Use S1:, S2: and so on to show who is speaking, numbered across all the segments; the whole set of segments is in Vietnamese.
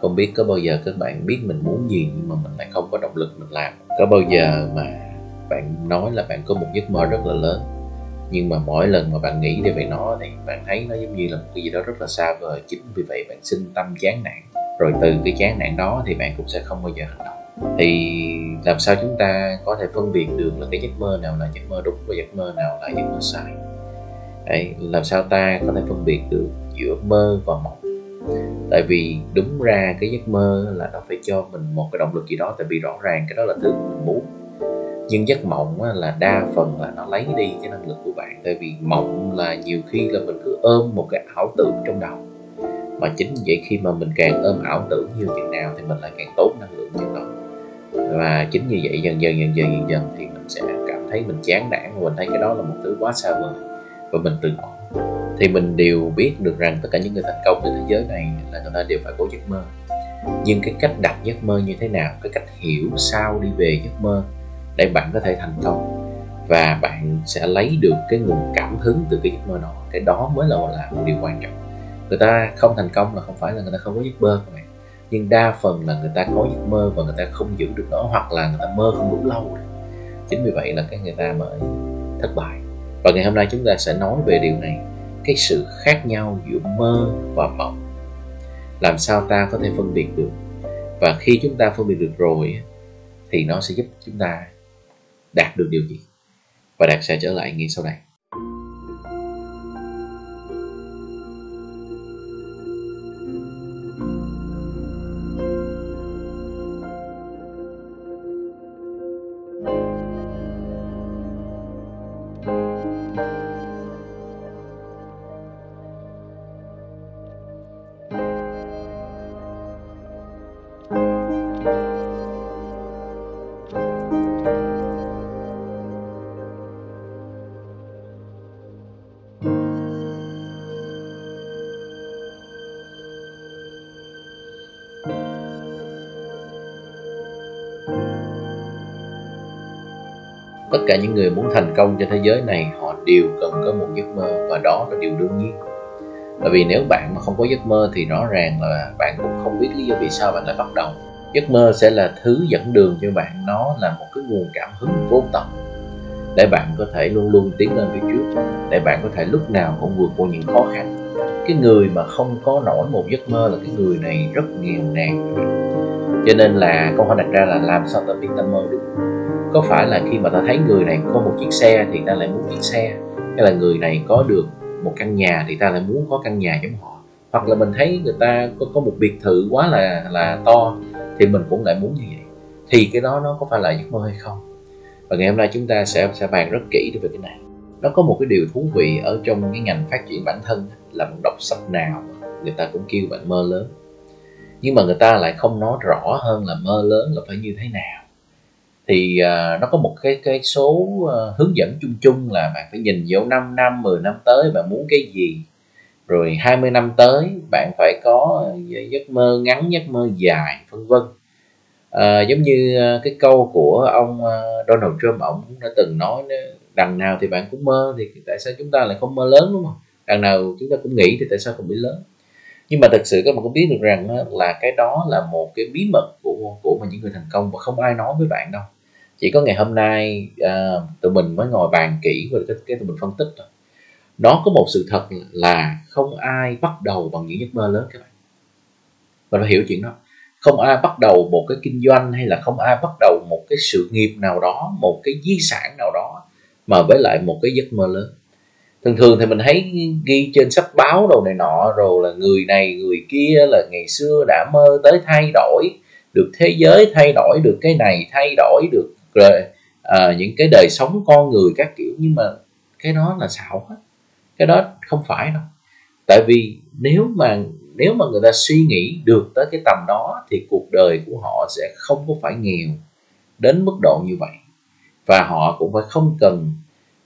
S1: không biết có bao giờ các bạn biết mình muốn gì nhưng mà mình lại không có động lực mình làm. Có bao giờ mà bạn nói là bạn có một giấc mơ rất là lớn nhưng mà mỗi lần mà bạn nghĩ về nó thì bạn thấy nó giống như là một cái gì đó rất là xa vời. Chính vì vậy bạn sinh tâm chán nản. Rồi từ cái chán nản đó thì bạn cũng sẽ không bao giờ hành động. Thì làm sao chúng ta có thể phân biệt được là cái giấc mơ nào là giấc mơ đúng và giấc mơ nào là giấc mơ sai? Đấy, làm sao ta có thể phân biệt được giữa mơ và mộng? Tại vì đúng ra cái giấc mơ là nó phải cho mình một cái động lực gì đó, tại vì rõ ràng cái đó là thứ mình muốn. Nhưng giấc mộng là đa phần là nó lấy đi cái năng lực của bạn, tại vì mộng là nhiều khi là mình cứ ôm một cái ảo tưởng trong đầu. Mà chính vậy khi mà mình càng ôm ảo tưởng nhiều chừng nào thì mình lại càng tốt năng lượng chừng đó. Và chính như vậy dần dần dần dần dần dần thì mình sẽ cảm thấy mình chán nản và mình thấy cái đó là một thứ quá xa vời. Và mình từ bỏ thì mình đều biết được rằng tất cả những người thành công trên thế giới này là người ta đều phải có giấc mơ. Nhưng cái cách đặt giấc mơ như thế nào, cái cách hiểu sao đi về giấc mơ để bạn có thể thành công và bạn sẽ lấy được cái nguồn cảm hứng từ cái giấc mơ đó, cái đó mới là là một điều quan trọng. Người ta không thành công là không phải là người ta không có giấc mơ các bạn. Nhưng đa phần là người ta có giấc mơ và người ta không giữ được nó, hoặc là người ta mơ không đủ lâu. Chính vì vậy là cái người ta mới thất bại và ngày hôm nay chúng ta sẽ nói về điều này, cái sự khác nhau giữa mơ và mộng. Làm sao ta có thể phân biệt được? Và khi chúng ta phân biệt được rồi thì nó sẽ giúp chúng ta đạt được điều gì? Và đạt sẽ trở lại ngay sau đây. Tất cả những người muốn thành công trên thế giới này, họ đều cần có một giấc mơ, và đó là điều đương nhiên. Bởi vì nếu bạn mà không có giấc mơ thì rõ ràng là bạn cũng không biết lý do vì sao bạn lại bắt đầu. Giấc mơ sẽ là thứ dẫn đường cho bạn, nó là một cái nguồn cảm hứng vô tận. Để bạn có thể luôn luôn tiến lên phía trước, để bạn có thể lúc nào cũng vượt qua những khó khăn. Cái người mà không có nổi một giấc mơ là cái người này rất nghèo nàn. Cho nên là câu hỏi đặt ra là làm sao ta biết ta mơ được? Có phải là khi mà ta thấy người này có một chiếc xe thì ta lại muốn chiếc xe? Hay là người này có được một căn nhà thì ta lại muốn có căn nhà giống họ? Hoặc là mình thấy người ta có có một biệt thự quá là là to thì mình cũng lại muốn như vậy. Thì cái đó nó có phải là giấc mơ hay không? Và ngày hôm nay chúng ta sẽ sẽ bàn rất kỹ về cái này. Nó có một cái điều thú vị ở trong cái ngành phát triển bản thân là một đọc sách nào người ta cũng kêu bạn mơ lớn. Nhưng mà người ta lại không nói rõ hơn là mơ lớn là phải như thế nào thì uh, nó có một cái cái số uh, hướng dẫn chung chung là bạn phải nhìn vô 5 năm 10 năm tới bạn muốn cái gì. Rồi 20 năm tới bạn phải có giấc mơ ngắn giấc mơ dài vân vân. À, giống như à, cái câu của ông Donald Trump ông đã từng nói đằng nào thì bạn cũng mơ thì tại sao chúng ta lại không mơ lớn đúng không? Đằng nào chúng ta cũng nghĩ thì tại sao không bị lớn? Nhưng mà thật sự các bạn cũng biết được rằng là cái đó là một cái bí mật của của mà những người thành công và không ai nói với bạn đâu chỉ có ngày hôm nay uh, tụi mình mới ngồi bàn kỹ và cái, cái tụi mình phân tích thôi. Nó có một sự thật là không ai bắt đầu bằng những giấc mơ lớn các bạn. Và phải hiểu chuyện đó. Không ai bắt đầu một cái kinh doanh hay là không ai bắt đầu một cái sự nghiệp nào đó một cái di sản nào đó mà với lại một cái giấc mơ lớn. Thường thường thì mình thấy ghi trên sách báo đồ này nọ rồi là người này người kia là ngày xưa đã mơ tới thay đổi được thế giới thay đổi được cái này thay đổi được rồi à, những cái đời sống con người các kiểu nhưng mà cái đó là xạo hết. Cái đó không phải đâu. Tại vì nếu mà nếu mà người ta suy nghĩ được tới cái tầm đó thì cuộc đời của họ sẽ không có phải nghèo đến mức độ như vậy. Và họ cũng phải không cần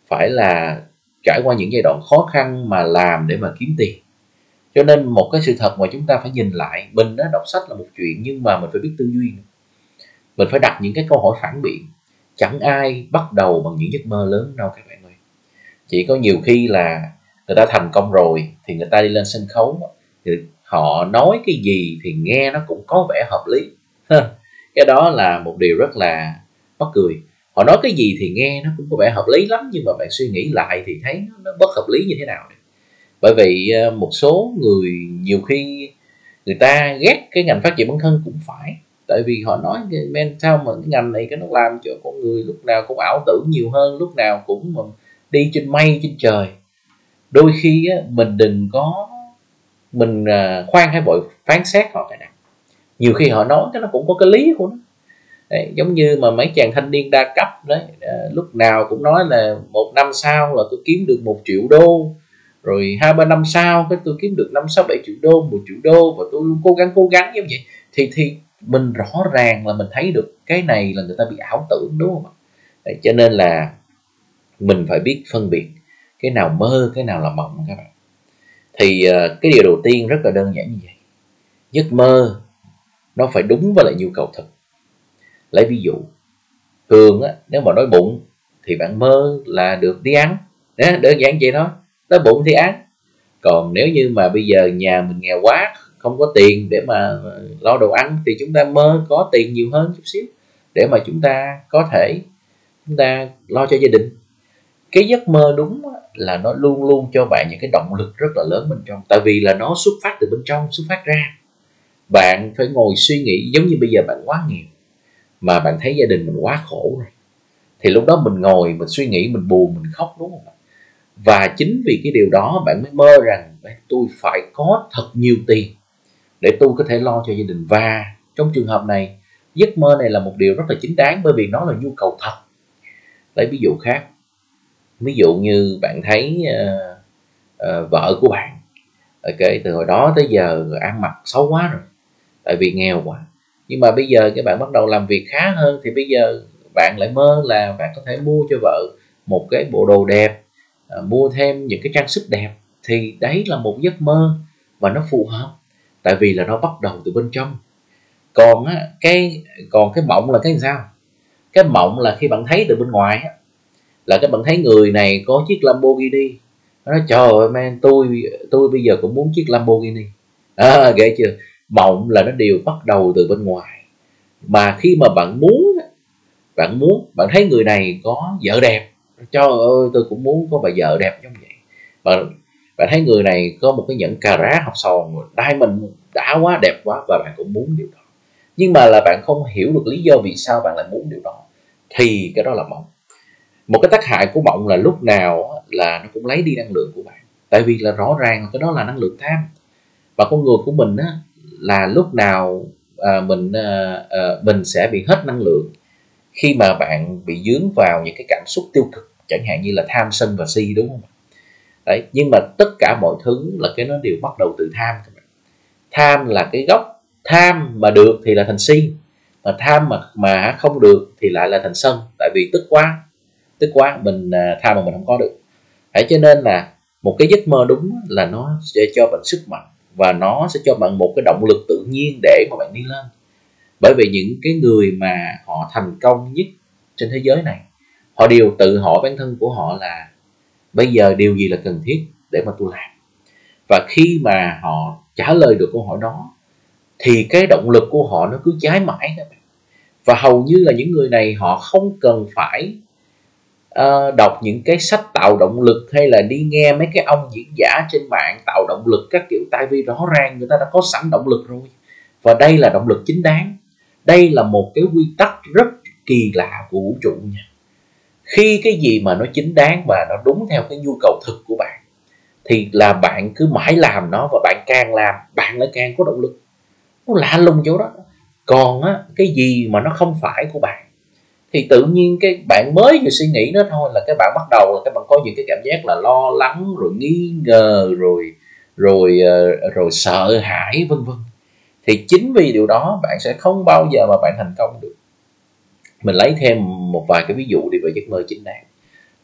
S1: phải là trải qua những giai đoạn khó khăn mà làm để mà kiếm tiền. Cho nên một cái sự thật mà chúng ta phải nhìn lại mình đó đọc sách là một chuyện nhưng mà mình phải biết tư duy nữa. mình phải đặt những cái câu hỏi phản biện chẳng ai bắt đầu bằng những giấc mơ lớn đâu các bạn ơi. Chỉ có nhiều khi là người ta thành công rồi thì người ta đi lên sân khấu, thì họ nói cái gì thì nghe nó cũng có vẻ hợp lý. Cái đó là một điều rất là mắc cười. Họ nói cái gì thì nghe nó cũng có vẻ hợp lý lắm, nhưng mà bạn suy nghĩ lại thì thấy nó bất hợp lý như thế nào bởi vì ờ, một số người nhiều khi người ta ghét cái ngành phát triển bản thân cũng phải tại vì họ nói men sao mà cái ngành này cái nó làm cho con người lúc nào cũng ảo tưởng nhiều hơn lúc nào cũng mà đi trên mây trên trời. Đôi khi á, mình đừng có mình à, khoan hay bội phán xét họ cái này nhiều khi họ nói cái nó cũng có cái lý của nó. Đấy, giống như mà mấy chàng thanh niên đa cấp đấy à, lúc nào cũng nói là một năm sau là tôi kiếm được một triệu đô rồi hai ba năm sau cái tôi kiếm được năm sáu bảy triệu đô một triệu đô và tôi luôn cố gắng cố gắng như vậy. Thì thì mình rõ ràng là mình thấy được cái này là người ta bị ảo tưởng đúng không ạ? Đấy, cho nên là mình phải biết phân biệt cái nào mơ cái nào là mộng các bạn. Thì ờ, cái điều đầu tiên rất là đơn giản như vậy. Giấc mơ nó phải đúng với lại nhu cầu thực. Lấy ví dụ thường á nếu mà đói bụng thì bạn mơ là được đi ăn. Đấy, đơn giản vậy thôi đói bụng thì ăn. Còn nếu như mà bây giờ nhà mình nghèo quá không có tiền để mà lo đồ ăn, thì chúng ta mơ có tiền nhiều hơn chút xíu để mà chúng ta có thể, chúng ta lo cho gia đình. Cái giấc mơ đúng là nó luôn luôn cho bạn những cái động lực rất là lớn bên trong, tại vì là nó xuất phát từ bên trong, xuất phát ra. Bạn phải ngồi suy nghĩ giống như bây giờ bạn quá nghèo mà bạn thấy gia đình mình quá khổ rồi. Thì lúc đó mình ngồi, mình suy nghĩ, mình buồn, mình khóc, đúng không và chính vì cái điều đó bạn mới mơ rằng tôi phải có thật nhiều tiền để tôi có thể lo cho gia đình. Và trong trường hợp này giấc mơ này là một điều rất là chính đáng bởi vì nó là nhu cầu thật. Lấy ví dụ khác ví dụ như bạn thấy uh, uh, vợ của bạn ok từ hồi đó tới giờ ăn mặc xấu quá rồi tại vì nghèo quá. Nhưng mà bây giờ các bạn bắt đầu làm việc khá hơn thì bây giờ bạn lại mơ là bạn có thể mua cho vợ một cái bộ đồ đẹp uh, mua thêm những cái trang sức đẹp. Thì đấy là một giấc mơ và nó phù hợp tại vì là nó bắt đầu từ bên trong. Còn á cái còn cái mộng là cái sao? Cái mộng là khi bạn thấy từ bên ngoài á là các bạn thấy người này có chiếc Lamborghini. Nó nói trời ơi man tôi tôi bây giờ cũng muốn chiếc Lamborghini. À, ghê chưa? Mộng là nó đều bắt đầu từ bên ngoài. Mà khi mà bạn muốn bạn muốn bạn thấy người này có vợ đẹp. Cho ơi tôi cũng muốn có bà vợ đẹp giống vậy. Bạn bạn thấy người này có một cái nhẫn cà rá học sòn diamond đã quá đẹp quá và bạn cũng muốn điều đó. Nhưng mà là bạn không hiểu được lý do vì sao bạn lại muốn điều đó thì cái đó là mộng. Một cái tác hại của mộng là lúc nào là nó cũng lấy đi năng lượng của bạn. Tại vì là rõ ràng cái đó là năng lượng tham. Và con người của mình á, là lúc nào à, mình à, à, mình sẽ bị hết năng lượng khi mà bạn bị dướng vào những cái cảm xúc tiêu cực chẳng hạn như là tham sân và si đúng không? Đấy, nhưng mà tất cả mọi thứ là cái nó đều bắt đầu từ tham các bạn. Tham là cái gốc, tham mà được thì là thành si, mà tham mà mà không được thì lại là thành sân, tại vì tức quá tức quá mình à, tham mà mình không có được. Hãy cho nên là một cái giấc mơ đúng là nó sẽ cho bạn sức mạnh, và nó sẽ cho bạn một cái động lực tự nhiên để mà bạn đi lên. Bởi vì những cái người mà họ thành công nhất trên thế giới này, họ đều tự hỏi bản thân của họ là bây giờ điều gì là cần thiết để mà tôi làm? Và khi mà họ trả lời được câu hỏi đó thì cái động lực của họ nó cứ cháy mãi các bạn và hầu như là những người này họ không cần phải uh, đọc những cái sách tạo động lực hay là đi nghe mấy cái ông diễn giả trên mạng tạo động lực các kiểu. Tại vì rõ ràng người ta đã có sẵn động lực rồi. Và đây là động lực chính đáng. Đây là một cái quy tắc rất kỳ lạ của vũ trụ nha khi cái gì mà nó chính đáng và nó đúng theo cái nhu cầu thực của bạn, thì là bạn cứ mãi làm nó và bạn càng làm, bạn lại càng có động lực. Nó lạ lùng chỗ đó. Còn á, cái gì mà nó không phải của bạn, thì tự nhiên cái bạn mới vừa suy nghĩ nó thôi là cái bạn bắt đầu là các bạn có những cái cảm giác là lo lắng, rồi nghi ngờ, rồi rồi ờ, rồi sợ hãi, vân vân. Thì chính vì điều đó bạn sẽ không bao giờ mà bạn thành công được mình lấy thêm một vài cái ví dụ đi về giấc mơ chính đáng.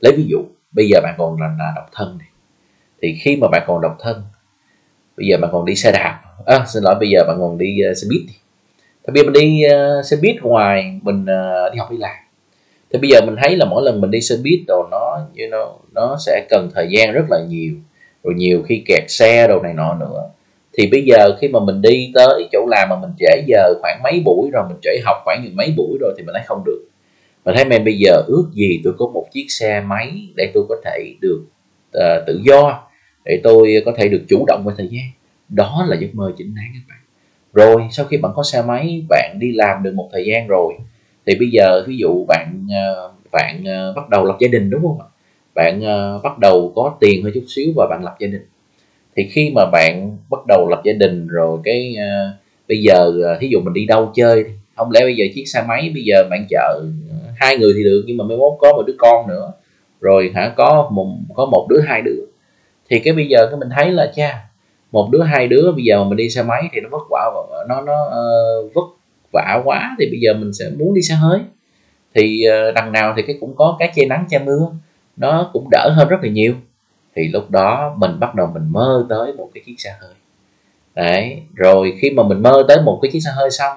S1: Lấy ví dụ bây giờ bạn còn là, là độc thân này. Thì khi mà bạn còn độc thân bây giờ bạn còn đi xe đạp. À, xin lỗi bây giờ bạn còn đi uh, xe buýt thì bây giờ mình đi uh, xe buýt ngoài mình uh, đi học đi làm. Thì bây giờ mình thấy là mỗi lần mình đi xe buýt đồ nó you know, nó sẽ cần thời gian rất là nhiều. Rồi nhiều khi kẹt xe đồ này nọ nữa thì bây giờ khi mà mình đi tới chỗ làm mà mình trễ giờ khoảng mấy buổi rồi mình trễ học khoảng những mấy buổi rồi thì mình thấy không được. Mình thấy men bây giờ ước gì tôi có một chiếc xe máy để tôi có thể được uh, tự do để tôi có thể được chủ động về thời gian. Đó là giấc mơ chính đáng các bạn. Rồi sau khi bạn có xe máy bạn đi làm được một thời gian rồi thì bây giờ ví dụ bạn uh, bạn uh, bắt đầu lập gia đình đúng không ạ? Bạn uh, bắt đầu có tiền hơi chút xíu và bạn lập gia đình thì khi mà bạn bắt đầu lập gia đình rồi cái uh, bây giờ uh, thí dụ mình đi đâu chơi không lẽ bây giờ chiếc xe máy bây giờ bạn chở ờ, hai người thì được nhưng mà mới mốt có một đứa con nữa rồi hả có một có một đứa hai đứa. Thì cái bây giờ cái mình thấy là cha một đứa hai đứa bây giờ mà mình đi xe máy thì nó vất vả nó nó uh, vất vả quá thì bây giờ mình sẽ muốn đi xe hơi. Thì uh, đằng nào thì cái cũng có cái che nắng che mưa nó cũng đỡ hơn rất là nhiều thì lúc đó mình bắt đầu mình mơ tới một cái chiếc xe hơi. Đấy, rồi khi mà mình mơ tới một cái chiếc xe hơi xong,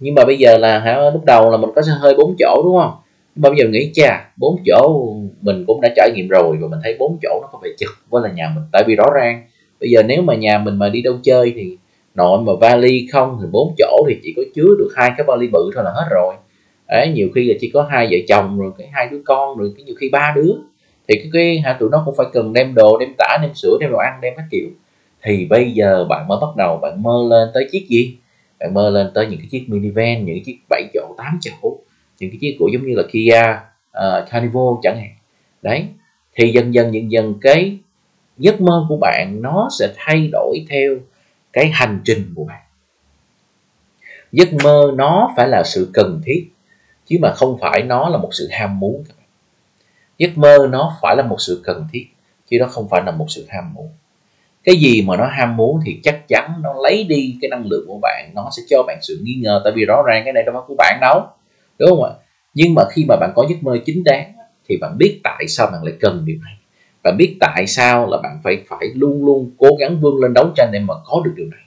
S1: nhưng mà bây giờ là hả, lúc đầu là mình có xe hơi bốn chỗ, đúng không? Nhưng mà bây giờ nghĩ cha bốn chỗ mình cũng đã trải nghiệm rồi và mình thấy bốn chỗ nó có vẻ chật với là nhà mình. Tại vì rõ ràng, bây giờ nếu mà nhà mình mà đi đâu chơi thì nội mà vali không thì bốn chỗ thì chỉ có chứa được hai cái vali bự thôi là hết rồi. Đấy, nhiều khi là chỉ có hai vợ chồng, rồi cái hai đứa con, rồi cái nhiều khi ba đứa thì cái, cái hả tụi nó cũng phải cần đem đồ đem tả đem sữa đem đồ ăn đem các kiểu. Thì bây giờ bạn mới bắt đầu bạn mơ lên tới chiếc gì? Bạn mơ lên tới những cái chiếc minivan những cái chiếc 7 chỗ 8 chỗ những cái chiếc của giống như là Kia uh, Carnival chẳng hạn. Đấy thì dần dần dần dần cái giấc mơ của bạn nó sẽ thay đổi theo cái hành trình của bạn. Giấc mơ nó phải là sự cần thiết chứ mà không phải nó là một sự ham muốn giấc mơ nó phải là một sự cần thiết, chứ nó không phải là một sự ham muốn. Cái gì mà nó ham muốn thì chắc chắn nó lấy đi cái năng lượng của bạn, nó sẽ cho bạn sự nghi ngờ. Tại vì rõ ràng cái này đâu phải của bạn đâu, đúng không ạ? Nhưng mà khi mà bạn có giấc mơ chính đáng thì bạn biết tại sao bạn lại cần điều này. Bạn biết tại sao là bạn phải phải luôn luôn cố gắng vươn lên đấu tranh để mà có được điều này.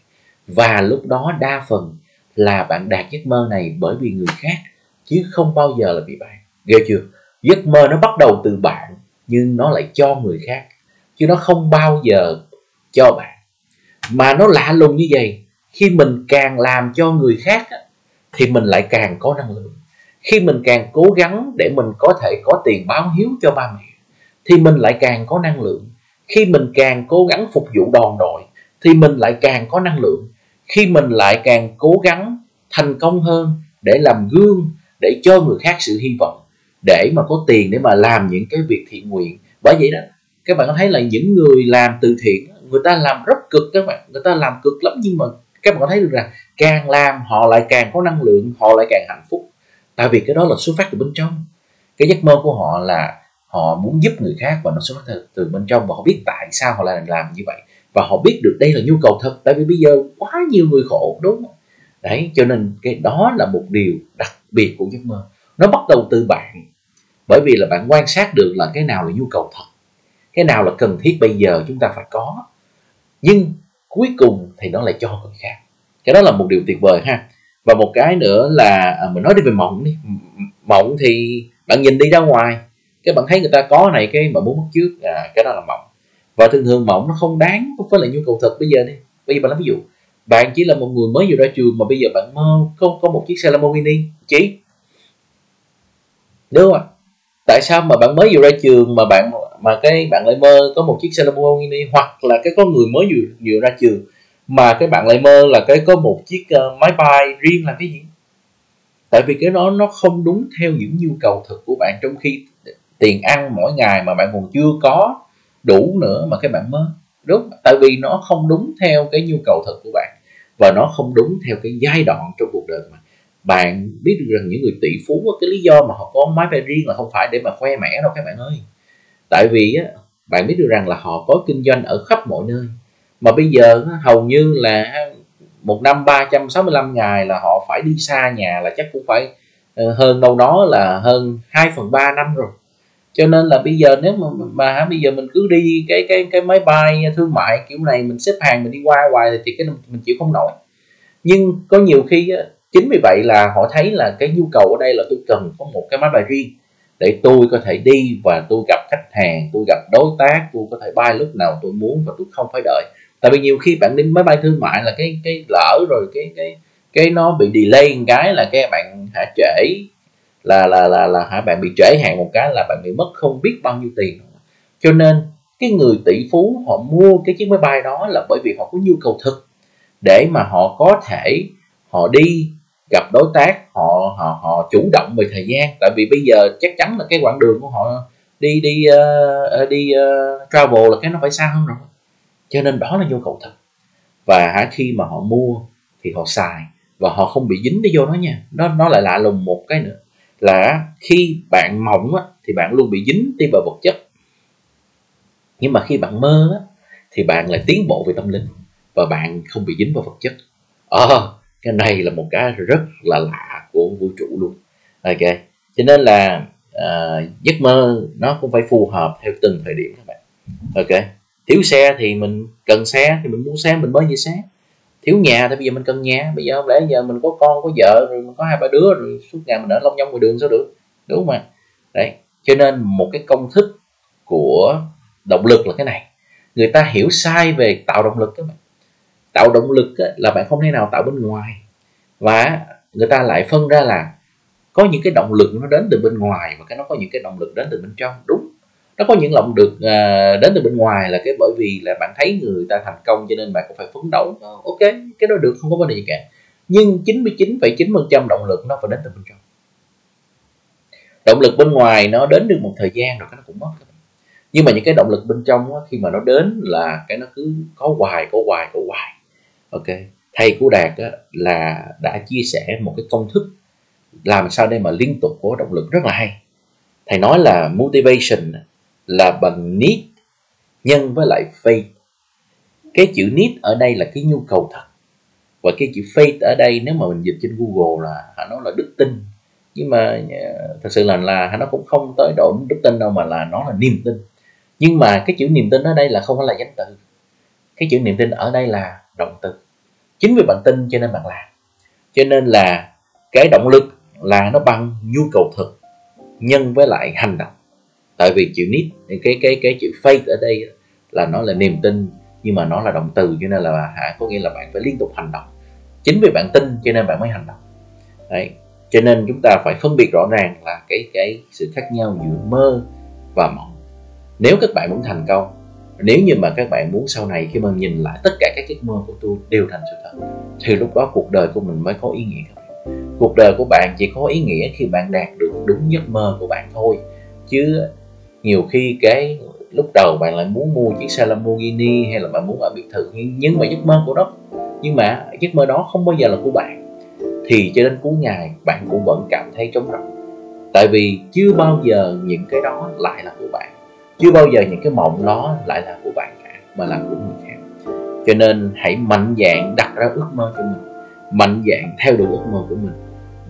S1: Và lúc đó đa phần là bạn đạt giấc mơ này bởi vì người khác, chứ không bao giờ là vì bạn. Ghê chưa? Giấc mơ nó bắt đầu từ bạn, nhưng nó lại cho người khác, chứ nó không bao giờ cho bạn. Mà nó lạ lùng như vậy, khi mình càng làm cho người khác thì mình lại càng có năng lượng. Khi mình càng cố gắng để mình có thể có tiền báo hiếu cho ba mẹ, thì mình lại càng có năng lượng. Khi mình càng cố gắng phục vụ đòn đội thì mình lại càng có năng lượng. Khi mình lại càng cố gắng thành công hơn để làm gương để cho người khác sự hy vọng để mà có tiền để mà làm những cái việc thiện nguyện. Bởi vậy đó các bạn có thấy là những người làm từ thiện người ta làm rất cực các bạn người ta làm cực lắm. Nhưng mà các bạn có thấy được rằng càng làm họ lại càng có năng lượng họ lại càng hạnh phúc. Tại vì cái đó là xuất phát từ bên trong. Cái giấc mơ của họ là họ muốn giúp người khác và nó xuất phát từ, từ bên trong và họ biết tại sao họ lại làm như vậy. Và họ biết được đây là nhu cầu thật tại vì bây giờ quá nhiều người khổ đúng không? Đấy cho nên cái đó là một điều đặc biệt của giấc mơ. Nó bắt đầu từ bạn bởi vì là bạn quan sát được là cái nào là nhu cầu thật cái nào là cần thiết bây giờ chúng ta phải có. Nhưng cuối cùng thì nó lại cho người khác. Cái đó là một điều tuyệt vời ha. Và một cái nữa là à, mình nói đi về mộng đi. Mộng thì bạn nhìn đi ra ngoài cái bạn thấy người ta có này cái bạn muốn mất trước à, cái đó là mộng. Và thường thường mộng nó không đáng với lại nhu cầu thật bây giờ đi. Bây giờ bạn lấy ví dụ bạn chỉ là một người mới vừa ra trường mà bây giờ bạn mơ có có một chiếc xe Lamborghini chỉ. Đúng không ạ? Tại sao mà bạn mới vừa ra trường mà bạn mà cái bạn lại mơ có một chiếc xe Lamborghini hoặc là cái có người mới vừa vừa ra trường mà cái bạn lại mơ là cái có một chiếc uh, máy bay riêng làm cái gì? Tại vì cái đó nó không đúng theo những nhu cầu thực của bạn trong khi tiền ăn mỗi ngày mà bạn còn chưa có đủ nữa mà cái bạn mơ. Đúng tại vì nó không đúng theo cái nhu cầu thực của bạn và nó không đúng theo cái giai đoạn trong cuộc đời mà bạn biết được rằng những người tỷ phú cái lý do mà họ có máy bay riêng là không phải để mà khoe mẽ đâu các bạn ơi. Tại vì á, bạn biết được rằng là họ có kinh doanh ở khắp mọi nơi. Mà bây giờ hầu như là một năm 365 ngày là họ phải đi xa nhà là chắc cũng phải ờ, hơn đâu đó là hơn 2 phần 3 năm rồi. Cho nên là bây giờ nếu mà mà bây giờ mình cứ đi cái cái cái máy bay thương mại kiểu này, mình xếp hàng mình đi qua hoài thì cái mình chịu không nổi. Nhưng có nhiều khi chính vì vậy là họ thấy là cái nhu cầu ở đây là tôi cần có một cái máy bay riêng để tôi có thể đi và tôi gặp khách hàng, tôi gặp đối tác, tôi có thể bay lúc nào tôi muốn và tôi không phải đợi. Tại vì nhiều khi bạn đi máy bay thương mại là cái cái lỡ rồi cái cái cái nó bị delay một cái là cái bạn hạ trễ, là là là là hả bạn bị trễ hạn một cái là bạn bị mất không biết bao nhiêu tiền. Cho nên cái người tỷ phú họ mua cái chiếc máy bay đó là bởi vì họ có nhu cầu thực để mà họ có thể họ đi gặp đối tác họ họ họ chủ động về thời gian. Tại vì bây giờ chắc chắn là cái quãng đường của họ đi đi uh, đi uh, travel là cái nó phải xa hơn rồi. Cho nên đó là nhu cầu thật. Và khi mà họ mua thì họ xài và họ không bị dính đi vô nó nha. Nó nó lại lạ lùng một cái nữa là khi bạn mộng á, thì bạn luôn bị dính đi vào vật chất. Nhưng mà khi bạn mơ á, thì bạn lại tiến bộ về tâm linh và bạn không bị dính vào vật chất. Ờ à, cái này là một cái rất là lạ của vũ trụ luôn. Ok cho nên là uh, giấc mơ nó cũng phải phù hợp theo từng thời điểm các bạn. Ok thiếu xe thì mình cần xe thì mình muốn xe mình mới như xe. Thiếu nhà thì bây giờ mình cần nhà bây giờ không lẽ giờ mình có con có vợ rồi mình có hai ba đứa rồi suốt ngày mình ở long nhông ngoài đường sao được? Đúng không ạ? Đấy cho nên một cái công thức của động lực là cái này. Người ta hiểu sai về tạo động lực các bạn tạo động lực là bạn không thể nào tạo bên ngoài. Và người ta lại phân ra là có những cái động lực nó đến từ bên ngoài và cái nó có những cái động lực đến từ bên trong. Đúng nó có những động lực à, đến từ bên ngoài là cái bởi vì là bạn thấy người ta thành công cho nên bạn cũng phải phấn đấu. Ờ, ok cái đó được không có vấn đề gì cả. Nhưng 99,9% động lực nó phải đến từ bên trong. Động lực bên ngoài nó đến được một thời gian rồi cái nó cũng mất. Nhưng mà những cái động lực bên trong khi mà nó đến là cái nó cứ có hoài có hoài có hoài ok. Thầy của đạt á, là đã chia sẻ một cái công thức làm sao để mà liên tục có động lực rất là hay. Thầy nói là motivation là bằng need nhân với lại faith. Cái chữ need ở đây là cái nhu cầu thật. Và cái chữ faith ở đây nếu mà mình dịch trên google là nó là đức tin. Nhưng mà ờ, thật sự là là nó cũng không tới độ đức tin đâu mà là nó là niềm tin. Nhưng mà cái chữ niềm tin ở đây là không phải là danh từ. Cái chữ niềm tin ở đây là động từ chính vì bạn tin cho nên bạn làm. Cho nên là cái động lực là nó bằng nhu cầu thực nhân với lại hành động. Tại vì chữ need cái cái cái chữ faith ở đây là nó là niềm tin, nhưng mà nó là động từ, cho nên là hả, có nghĩa là bạn phải liên tục hành động. Chính vì bạn tin cho nên bạn mới hành động. Đấy. Cho nên chúng ta phải phân biệt rõ ràng là cái cái sự khác nhau giữa mơ và mộng. Nếu các bạn muốn thành công nếu như mà các bạn muốn sau này khi mà nhìn lại tất cả các giấc mơ của tôi đều thành sự thật, thì lúc đó cuộc đời của mình mới có ý nghĩa. Các bạn cuộc đời của bạn chỉ có ý nghĩa khi bạn đạt được đúng giấc mơ của bạn thôi. Chứ nhiều khi cái lúc đầu bạn lại muốn mua chiếc xe Lamborghini hay là bạn muốn ở biệt thự nhưng mà giấc mơ của nó nhưng mà giấc mơ đó không bao giờ là của bạn, thì cho đến cuối ngày bạn cũng vẫn cảm thấy trống rỗng. Tại vì chưa bao giờ những cái đó lại là của bạn chưa bao giờ những cái mộng đó lại là của bạn cả, mà là của người khác. Cho nên hãy mạnh dạn đặt ra ước mơ cho mình, mạnh dạn theo đuổi ước mơ của mình.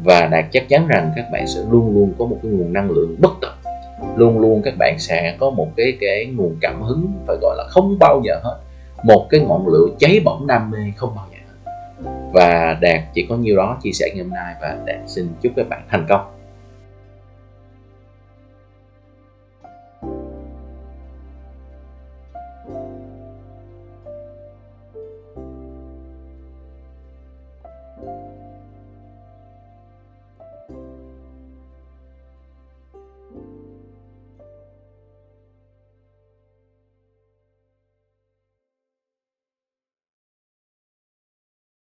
S1: Và đạt chắc chắn rằng các bạn sẽ luôn luôn có một cái nguồn năng lượng bất tận. Luôn luôn các bạn sẽ có một cái cái nguồn cảm hứng phải gọi là không bao giờ hết. Một cái ngọn lửa cháy bỏng đam mê không bao giờ hết. Và đạt chỉ có nhiêu đó chia sẻ ngày hôm nay và đạt xin chúc các bạn thành công.